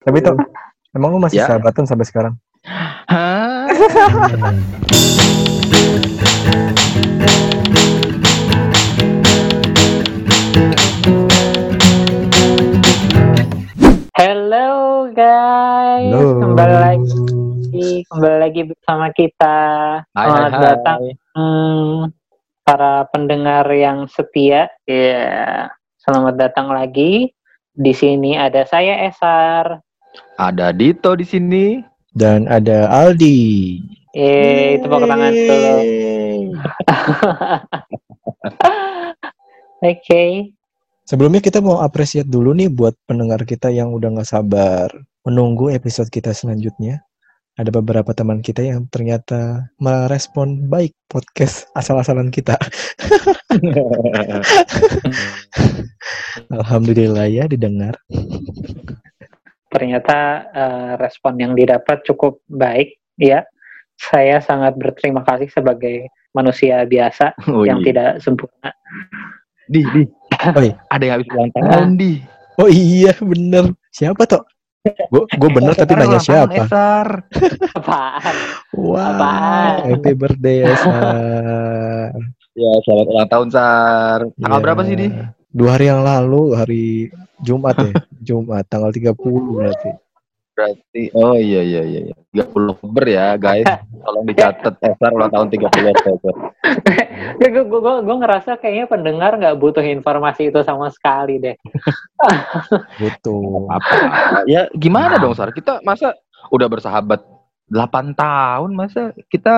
Tapi tuh, emang lu masih Ya. sahabatan sampai sekarang? Hah? Hello guys, Halo. kembali lagi, kembali lagi bersama kita. Hai, Selamat hai, hai. datang hmm, para pendengar yang setia. Ya, selamat datang lagi. Di sini ada saya Esar. Ada Dito di sini. Dan ada Aldi. Eh, tepuk tangan dulu. Oke. Sebelumnya kita mau apresiat dulu nih buat pendengar kita yang udah nggak sabar menunggu episode kita selanjutnya. Ada beberapa teman kita yang ternyata merespon baik podcast asal-asalan kita. Alhamdulillah ya didengar. Ternyata eh, respon yang didapat cukup baik, ya. Saya sangat berterima kasih sebagai manusia biasa Oh, yang iya. tidak sempurna. Di, di. Oi. Ada yang habis ulang tahun, Di. Oh iya bener. Siapa toh? Gue gue bener tapi nanya ulang tahun, siapa. Esar. Apaan? Wah, Apaan? happy birthday Esar. Ya, selamat ulang tahun, Sar. Tanggal Ya, berapa sih, Di? Dua hari yang lalu, hari Jumat ya. Jumat, tanggal 30 berarti. Berarti, oh iya, iya, iya. iya. 30 Oktober ya, guys. Tolong dicatat, Esar ulang tahun 30 Oktober. gue, gue, gue, gue ngerasa kayaknya pendengar nggak butuh informasi itu sama sekali deh. Butuh. Apa? Ya, gimana dong, Sar? Kita masa udah bersahabat 8 tahun, masa kita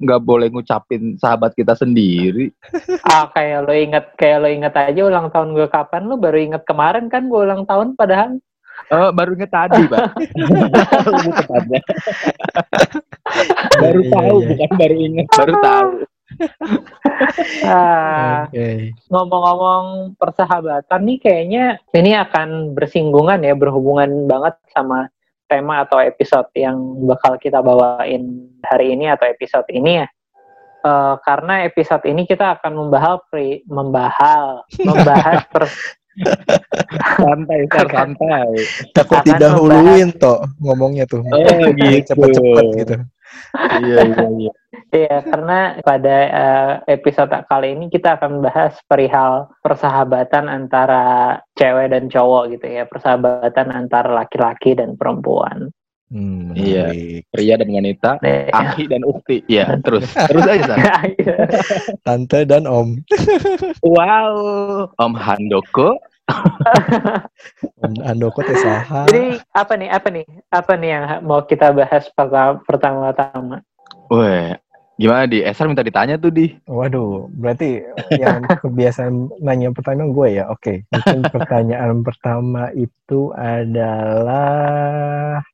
nggak boleh ngucapin sahabat kita sendiri? Ah kayak lo inget kayak lo inget aja ulang tahun gue kapan lo baru inget kemarin kan gue ulang tahun padahal Oh, baru inget tadi, Pak. Lebih tepatnya. baru Iya, tahu, iya. bukan baru inget, baru tahu. ah, Oke. ngomong-ngomong persahabatan nih kayaknya ini akan bersinggungan ya berhubungan banget sama tema atau episode yang bakal kita bawain hari ini atau episode ini ya. Eh, karena episode ini kita akan membahas pri, membahas membahas pers- Santai, Sar, santai. Takut didahuluin toh ngomongnya tuh. Oh, gitu. Cepet-cepet gitu. Iya, iya, iya. Iya, karena pada eh, episode kali ini kita akan membahas perihal persahabatan antara cewek dan cowok gitu ya, persahabatan antara laki-laki dan perempuan. Hmm, Iya. Pria dan wanita, Nih, Aki dan Ukti. Iya, terus. Terus aja, Sar. Tante dan Om. Wow, Om Handoko. Andoko teh saha. Jadi apa nih, apa nih, apa nih yang mau kita bahas pertama- pertama-tama? Weh, gimana di? Esar minta ditanya tuh di. Waduh, berarti yang kebiasaan nanya pertanyaan gue ya. Oke, mungkin pertanyaan pertama itu adalah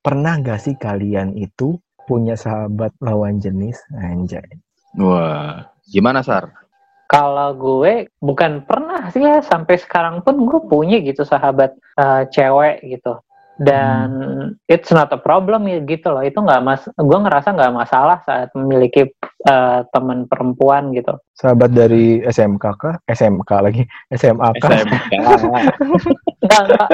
pernah gak sih kalian itu punya sahabat lawan jenis? Anjay. Wah, gimana Sar? Kalau gue bukan pernah sih ya sampai sekarang pun gue punya gitu sahabat eh, cewek gitu dan it's not a problem ya gitu loh itu nggak mas gue ngerasa nggak masalah saat memiliki eh, teman perempuan gitu Sahabat dari SMK kah? SMK lagi. SMA kah? SMK. nggak nggak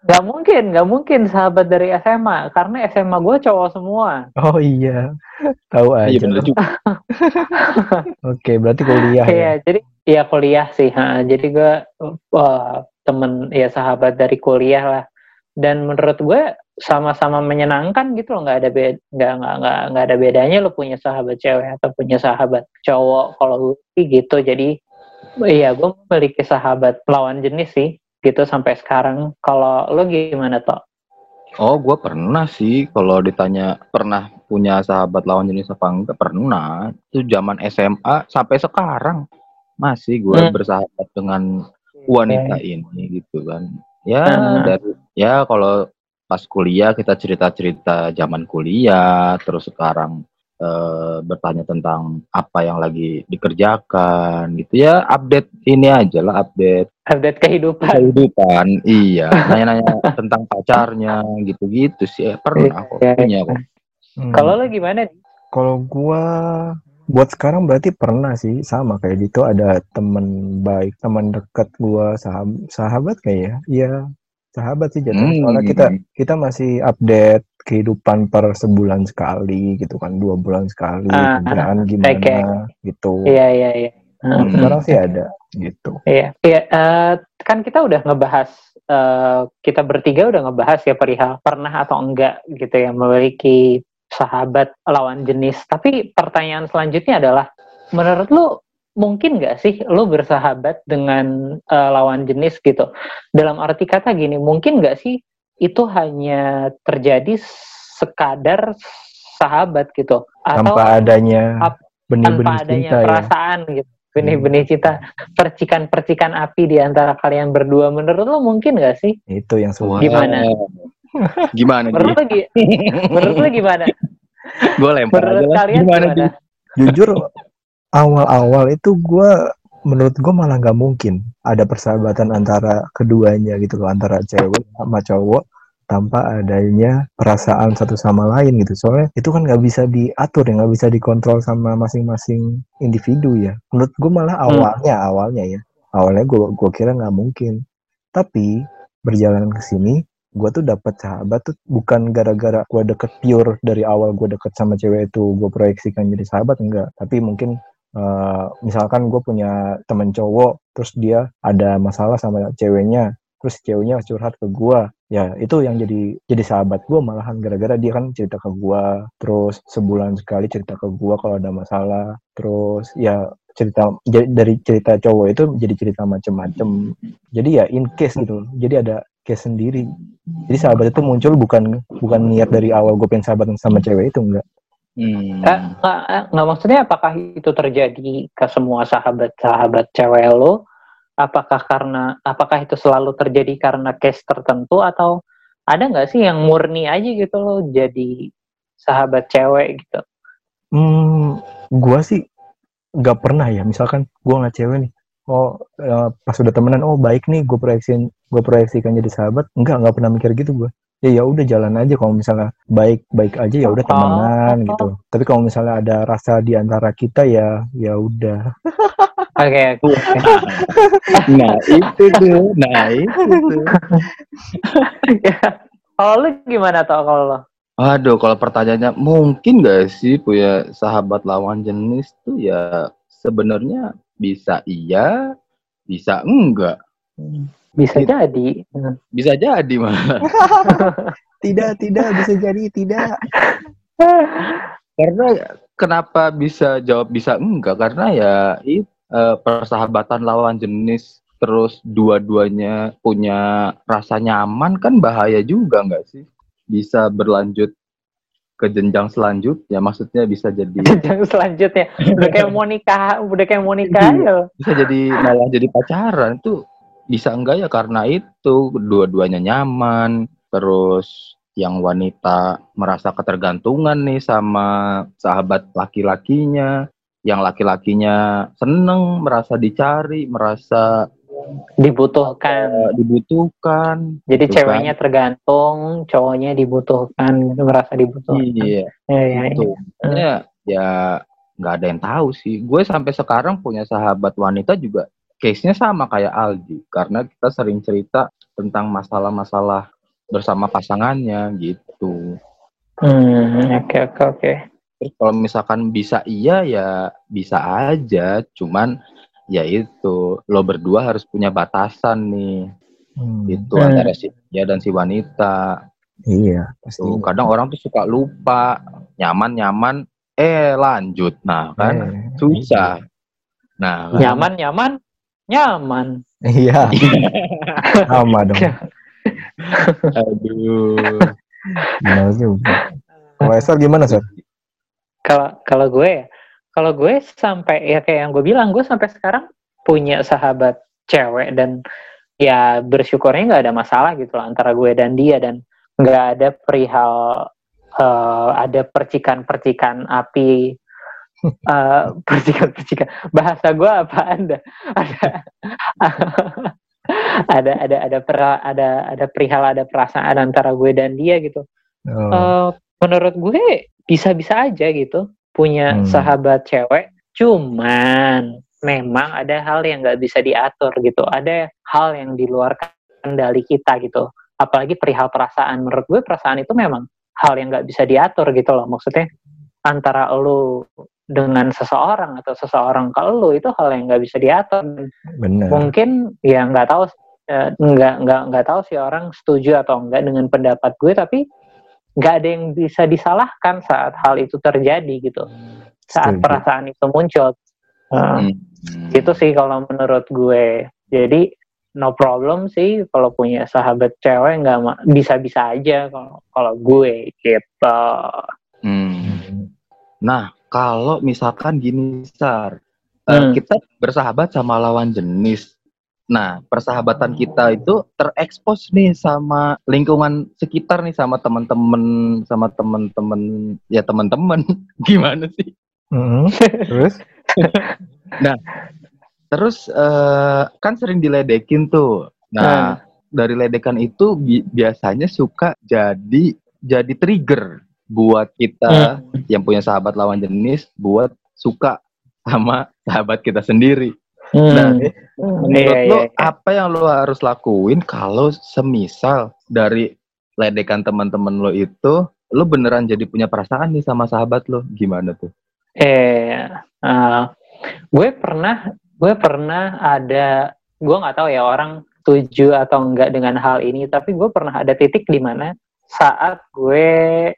nggak mungkin nggak mungkin sahabat dari SMA karena SMA gue cowok semua Oh iya. Tahu aja. Iya bener juga. Oke, berarti kuliah ya. Iya, jadi ya kuliah sih. ha. Jadi gue wah, temen ya sahabat dari kuliah lah. Dan menurut gue sama-sama menyenangkan gitu loh. Nggak ada beda, nggak nggak nggak nggak ada bedanya lo punya sahabat cewek atau punya sahabat cowok. Kalau gitu. Jadi iya gue memiliki sahabat lawan jenis sih gitu sampai sekarang. Kalau lo gimana toh? Oh, gue pernah sih. Kalau ditanya pernah punya sahabat lawan jenis apa enggak, pernah. Itu zaman SMA sampai sekarang masih gue Hmm. bersahabat dengan wanita ini gitu kan. Ya Hmm. dari ya kalau pas kuliah kita cerita-cerita zaman kuliah, terus sekarang eh, bertanya tentang apa yang lagi dikerjakan gitu ya update ini aja lah update Update kehidupan. kehidupan iya nanya-nanya tentang pacarnya gitu-gitu sih Eh, pernah Iya, punya kok Hmm. Kalau lo gimana? Kalau gua buat sekarang berarti pernah sih sama kayak gitu ada temen baik teman dekat gua sahabat sahabat kayak ya iya sahabat sih jatuhnya Hmm. soalnya kita kita masih update kehidupan per sebulan sekali gitu kan dua bulan sekali Ah, kerjaan gimana oke. gitu Iya iya iya. Hmm. sekarang sih ada gitu Iya, iya. eh, kan kita udah ngebahas, eh, kita bertiga udah ngebahas ya perihal pernah atau enggak gitu ya memiliki sahabat lawan jenis. Tapi pertanyaan selanjutnya adalah, menurut lu mungkin nggak sih lu bersahabat dengan eh, lawan jenis gitu? Dalam arti kata gini, mungkin nggak sih itu hanya terjadi sekadar sahabat gitu? Atau tanpa adanya benih-benih tanpa adanya cinta ya? perasaan gitu benih-benih cinta percikan-percikan api di antara kalian berdua. Menurut lo mungkin gak sih? Itu yang sulit Gimana? Gimana menurut lo, gi- menurut lo gimana? Gue lempar aja menurut lah. kalian Gimana, gimana, jujur awal-awal itu gue menurut gue malah nggak mungkin ada persahabatan antara keduanya gitu loh antara cewek sama cowok tanpa adanya perasaan satu sama lain gitu. Soalnya itu kan nggak bisa diatur ya nggak bisa dikontrol sama masing-masing individu ya. Menurut gue malah Hmm. awalnya awalnya ya. Awalnya gue gue kira nggak mungkin. Tapi berjalan ke sini gue tuh dapat sahabat tuh bukan gara-gara gue deket pure dari awal gue deket sama cewek itu gue proyeksikan jadi sahabat enggak. Tapi mungkin eh, misalkan gue punya temen cowok terus dia ada masalah sama ceweknya terus ceweknya curhat ke gue ya itu yang jadi jadi sahabat gue malahan gara-gara dia kan cerita ke gue terus sebulan sekali cerita ke gue kalau ada masalah terus ya cerita dari cerita cowok itu jadi cerita macem-macem. Jadi ya in case gitu jadi ada case sendiri. Jadi sahabat itu muncul bukan bukan niat dari awal gue pengen sahabatan sama cewek itu enggak Hmm. Eh, nggak eh, nggak, maksudnya apakah itu terjadi ke semua sahabat-sahabat cewek lo apakah karena apakah itu selalu terjadi karena case tertentu atau ada nggak sih yang murni aja gitu lo jadi sahabat cewek gitu Hmm, gua sih nggak pernah ya. Misalkan gua ngeliat cewek nih, oh eh, pas udah temenan, oh baik nih, gue proyeksiin, gue proyeksikan jadi sahabat. Enggak, nggak pernah mikir gitu gua. Ya ya udah jalan aja. Kalau misalnya baik baik aja ya udah temenan Oh. gitu. Tapi kalau misalnya ada rasa di antara kita ya ya udah. oke oke Nah itu tuh, nah itu tuh. kalau lu gimana tau kalau lo Aduh, kalau pertanyaannya mungkin gak sih punya sahabat lawan jenis tuh ya sebenarnya bisa iya, bisa enggak. Bisa Gitu. jadi. Bisa jadi malah. Tidak tidak bisa jadi tidak. Karena kenapa bisa jawab bisa enggak? Karena ya itu persahabatan lawan jenis terus dua-duanya punya rasa nyaman kan bahaya juga enggak sih? Bisa berlanjut ke jenjang selanjutnya, maksudnya bisa jadi jenjang selanjutnya udah kayak mau nikah udah kayak mau nikah Iya. ya bisa jadi malah jadi pacaran itu bisa enggak ya karena itu? Dua-duanya nyaman. Terus yang wanita merasa ketergantungan nih sama sahabat laki-lakinya. Yang laki-lakinya seneng merasa dicari merasa dibutuhkan. Eh, dibutuhkan. Jadi gitu kan. ceweknya tergantung cowoknya dibutuhkan merasa dibutuhkan. Iya. Ya, ya, ya ya nggak ada yang tahu sih. Gue sampai sekarang punya sahabat wanita juga case-nya sama kayak Aldi karena kita sering cerita tentang masalah-masalah bersama pasangannya gitu. Hmm, oke oke oke. terus kalau misalkan bisa iya ya bisa aja. Cuman ya itu lo berdua harus punya batasan nih. Hmm, itu Hmm. antara si dia dan si wanita. Iya pasti. tuh kadang orang tuh suka lupa nyaman nyaman eh lanjut. Nah kan Eh, susah. Nah kan? Nyaman. Iya. Sama dong. aduh Benar juga. Kalau Esal gimana, Sar? Kalau kalau gue ya, kalau gue sampai ya kayak yang gue bilang gue sampai sekarang punya sahabat cewek dan ya bersyukurnya nggak ada masalah gitu loh antara gue dan dia dan nggak ada perihal eh, ada percikan-percikan api eh, percikan-percikan. Bahasa gue apa anda ada ada ada ada pera- ada ada perihal ada perasaan antara gue dan dia gitu. Oh, Eh, menurut gue bisa-bisa aja gitu punya Hmm. sahabat cewek. Cuman memang ada hal yang nggak bisa diatur gitu. Ada hal yang di luar kendali kita gitu. Apalagi perihal perasaan. Menurut gue perasaan itu memang hal yang nggak bisa diatur gitu loh. Maksudnya antara lu dengan seseorang atau seseorang ke lu itu hal yang nggak bisa diatur Benar. mungkin ya nggak tahu eh, nggak nggak nggak tahu sih orang setuju atau enggak dengan pendapat gue tapi nggak ada yang bisa disalahkan saat hal itu terjadi gitu saat Setuju. perasaan itu muncul Nah, Hmm. itu sih kalau menurut gue jadi no problem sih kalau punya sahabat cewek nggak bisa-bisa aja kalau kalau gue gitu Hmm. Nah, kalau misalkan gini, Sar, eh, Hmm. kita bersahabat sama lawan jenis. Nah, persahabatan kita itu terekspos nih sama lingkungan sekitar nih, sama teman-teman, sama teman-teman, ya teman-teman. Gimana sih? Mm-mm. Terus? Terus eh, kan sering diledekin tuh. Nah, dari ledekan itu bi- biasanya suka jadi jadi trigger buat kita yang punya sahabat lawan jenis buat suka sama sahabat kita sendiri. Nah, Hmm. Menurut Iya, lo iya, iya. apa yang lo harus lakuin kalau semisal dari ledekan teman-teman lo itu lo beneran jadi punya perasaan nih sama sahabat lo? Gimana tuh? Eh, eh, gue pernah, gue pernah ada, gue nggak tahu ya orang setuju atau enggak dengan hal ini, tapi gue pernah ada titik di mana saat gue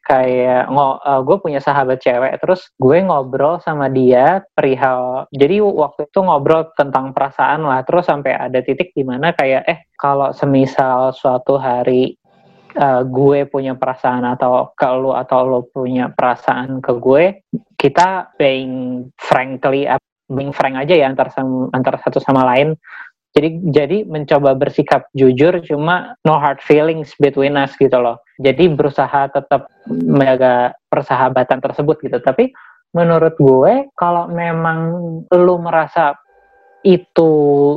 kayak ngo, eh, gue punya sahabat cewek, terus gue ngobrol sama dia perihal, jadi waktu itu ngobrol tentang perasaan lah, terus sampai ada titik di mana kayak, eh kalau semisal suatu hari eh, gue punya perasaan atau ke lu atau lu punya perasaan ke gue, kita being frankly uh, being frank aja ya antar antar satu sama lain. Jadi jadi mencoba bersikap jujur cuma no hard feelings between us gitu loh jadi berusaha tetap menjaga persahabatan tersebut gitu tapi menurut gue kalau memang lu merasa itu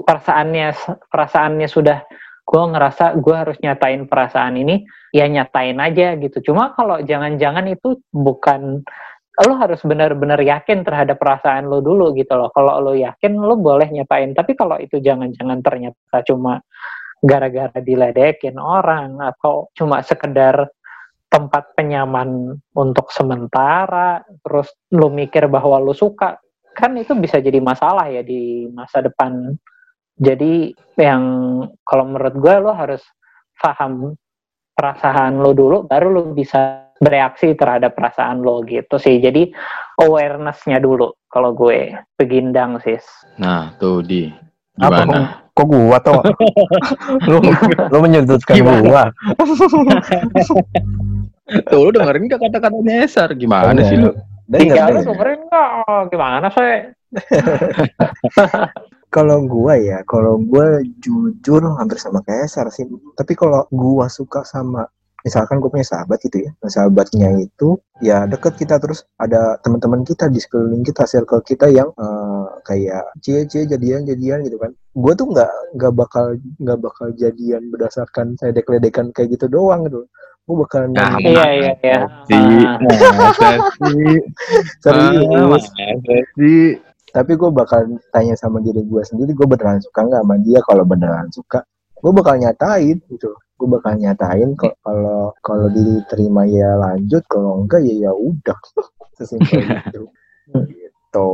perasaannya perasaannya sudah gue ngerasa gue harus nyatain perasaan ini ya nyatain aja gitu cuma kalau jangan-jangan itu bukan lo harus benar-benar yakin terhadap perasaan lo dulu gitu loh. Kalau lo yakin, lo boleh nyatain. Tapi kalau itu jangan-jangan ternyata cuma gara-gara diledekin orang atau cuma sekedar tempat penyaman untuk sementara, terus lo mikir bahwa lo suka, kan itu bisa jadi masalah ya di masa depan. Jadi yang kalau menurut gue lo harus paham perasaan lo dulu, baru lo bisa bereaksi terhadap perasaan lo gitu sih. Jadi awareness-nya dulu kalau gue pegindang sis. Nah, tuh di gimana? Kok gua toh? lu, lu menyudutkan Gimana? gua. Tuh lu dengerin gak kata-katanya Esar? Gimana Iya. sih lu? Tinggal lu dengerin nggak? Oh, gimana sih? Kalau gua ya, kalau gua jujur hampir sama kayak Sar sih. Tapi kalau gua suka sama misalkan gue punya sahabat gitu ya, nah, sahabatnya itu ya deket kita terus ada teman-teman kita di sekeliling kita, circle kita yang eh, kayak cie cie jadian jadian gitu kan. Gue tuh nggak nggak bakal nggak bakal jadian berdasarkan ledek-ledekan kayak gitu doang gitu. Gue bakal Nah, nanya- Iya iya iya. sih, Ah, serius. Ah, tapi gue bakal tanya sama diri gue sendiri gue beneran suka nggak sama dia kalau beneran suka gue bakal nyatain gitu gue bakal nyatain kok kalau kalau diterima ya lanjut kalau enggak ya ya udah. Sesimpel itu. Gitu.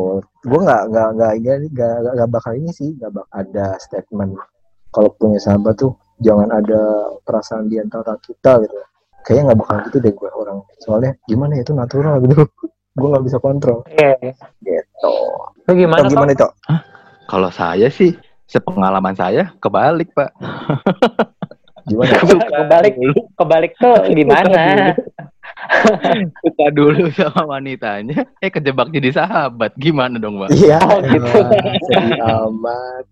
Gue nggak nggak nggak nggak nggak bakal ini sih nggak bakal ada statement. Kalau punya sahabat tuh jangan ada perasaan di antara kita gitu. Kayaknya nggak bakal gitu deh gue orang. Soalnya gimana ya itu natural gitu. Gue nggak bisa kontrol. Iya. gitu. Lu gimana, Tom? gimana itu? Kalau saya sih, sepengalaman saya kebalik, Pak. gimana Kebalik kebalik tuh gimana? Suka dulu sama wanitanya, eh kejebak jadi sahabat. Gimana dong, Pak? Iya, Oh, gitu. ah, amat.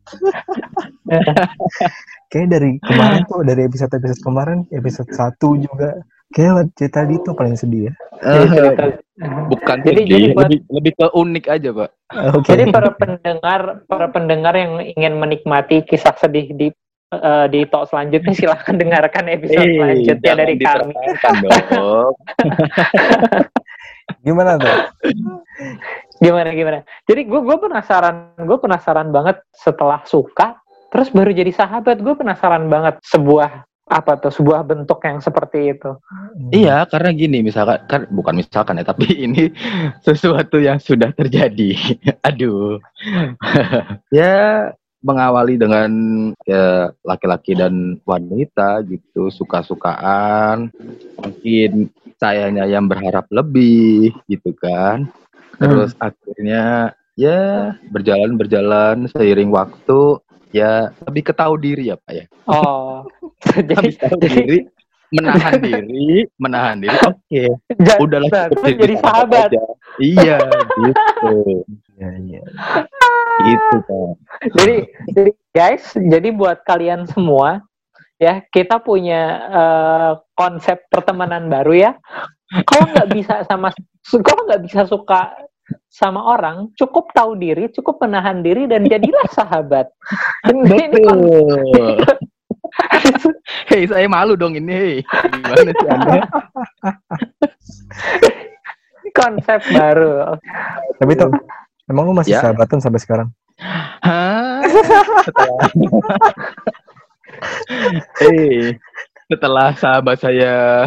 Kayak dari kemarin tuh, dari episode-episode kemarin, episode 1 juga. Kayak cerita di itu paling sedih ya. Cerita. Bukan Jadi- sedih, jadi buat- lebih, lebih ke unik aja, Pak. Oke. Jadi para pendengar, para pendengar yang ingin menikmati kisah sedih di eh, di talk selanjutnya silahkan dengarkan episode selanjutnya dari kami. Gimana tuh? Gimana gimana? Jadi gue gue penasaran, gue penasaran banget setelah suka, terus baru jadi sahabat. Gue penasaran banget sebuah apa tuh sebuah bentuk yang seperti itu? Iya, karena gini misalkan kan bukan misalkan ya, tapi ini sesuatu yang sudah terjadi. Aduh. ya mengawali dengan ya laki-laki dan wanita gitu, suka-sukaan. Mungkin sayanya yang berharap lebih gitu kan. Terus akhirnya ya berjalan berjalan seiring waktu ya lebih ketahui diri ya Pak ya. Oh. jadi, tahu jadi diri, menahan diri, menahan diri. Oke, ja- udahlah terus jadi sahabat. aja. Iya, gitu. Iya, iya. Gitu, Pak. jadi, jadi guys, jadi buat kalian semua ya kita punya eh, konsep pertemanan baru ya. Kalau nggak bisa sama, kalau nggak bisa suka sama orang, cukup tahu diri, cukup menahan diri dan jadilah sahabat. Ini Betul. Hei, saya malu dong ini. Gimana sih Anda? konsep baru. Tapi tuh, emang lu masih Ya. sahabatan sampai sekarang? Hah? Setelah Hei, setelah sahabat saya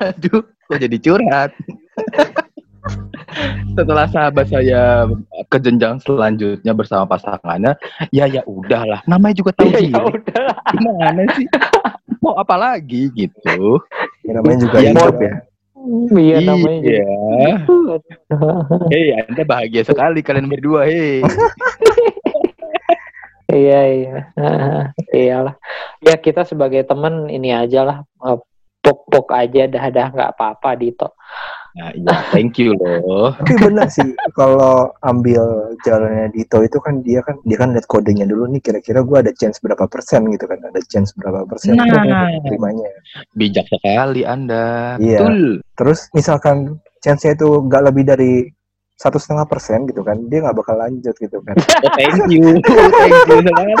Aduh, kok jadi curhat. Setelah sahabat saya ke jenjang selanjutnya bersama pasangannya, ya ya udahlah. Namanya juga tahu Ya, diri. ya udah. Gimana sih? Mau apa lagi gitu? Ya, namanya juga Iya, hidup ya. Iya namanya juga. Iya. Hei, Anda bahagia sekali kalian berdua, hei. Iya iya. Iyalah. Ya kita sebagai teman ini aja lah eh, pok-pok aja dah dah nggak apa-apa Dito. Nah, iya, thank you loh. Tapi benar sih, kalau ambil jalannya Dito itu kan dia kan dia kan lihat kodenya dulu nih kira-kira gua ada chance berapa persen gitu kan, ada chance berapa persen Nah. untuk terimanya. Bijak sekali Anda. Iya. Betul. Terus misalkan chance-nya itu nggak lebih dari satu setengah persen gitu kan, dia nggak bakal lanjut gitu kan. Oh, thank you. thank you sekali.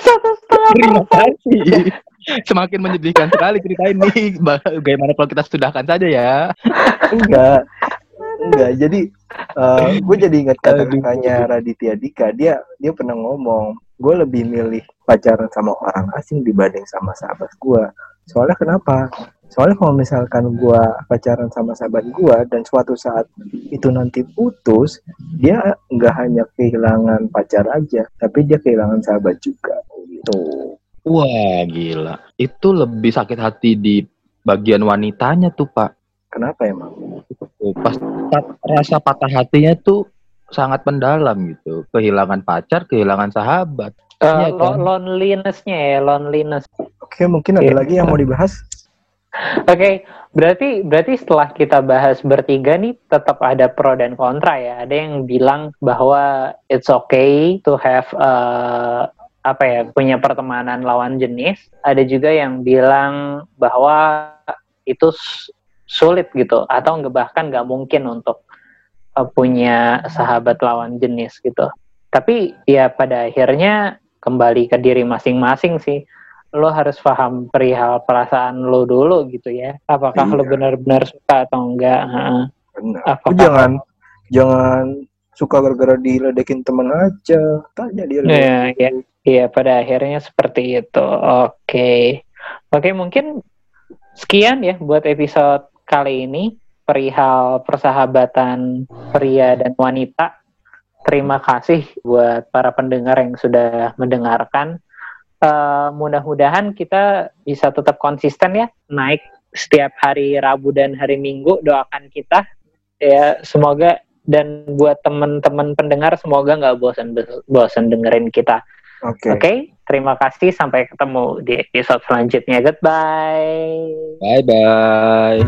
Satu setengah Terima kasih. Semakin menyedihkan sekali cerita ini. Bagaimana kalau kita sudahkan saja ya? enggak. Enggak. Jadi gue jadi ingat kata-katanya Raditya Dika. Dia dia pernah ngomong gue lebih milih pacaran sama orang asing dibanding sama sahabat gue. Soalnya kenapa? Soalnya kalau misalkan gue pacaran sama sahabat gue dan suatu saat itu nanti putus dia nggak hanya kehilangan pacar aja tapi dia kehilangan sahabat juga. Gitu Wah, gila. Itu lebih sakit hati di bagian wanitanya tuh, Pak. kenapa emang Tuh, Pas pat- rasa patah hatinya tuh sangat mendalam gitu. Kehilangan pacar, kehilangan sahabat. Eh, Iya, lo- kan? loneliness-nya ya, loneliness. oke mungkin ada Iya. lagi yang mau dibahas Oke, berarti berarti setelah kita bahas bertiga nih tetap ada pro dan kontra ya. Ada yang bilang bahwa it's okay to have uh, apa ya punya pertemanan lawan jenis. Ada juga yang bilang bahwa itu sulit gitu atau nggak bahkan nggak mungkin untuk uh, punya sahabat lawan jenis gitu. Tapi ya pada akhirnya kembali ke diri masing-masing sih lo harus paham perihal perasaan lo dulu gitu ya. Apakah lo Iya. benar-benar suka atau enggak? Heeh. Benar. Apakah jangan jangan suka gara-gara diledekin temen aja. Tanya dia. Iya, iya. Iya, pada akhirnya seperti itu. Oke. Oke, mungkin sekian ya buat episode kali ini perihal persahabatan pria dan wanita. Terima kasih buat para pendengar yang sudah mendengarkan. Eh, mudah-mudahan kita bisa tetap konsisten ya, naik setiap hari Rabu dan hari Minggu. Doakan kita ya, semoga dan buat teman-teman pendengar semoga nggak bosan bosan dengerin kita. Oke. Oke, terima kasih. Sampai ketemu di episode selanjutnya. Goodbye. Bye-bye.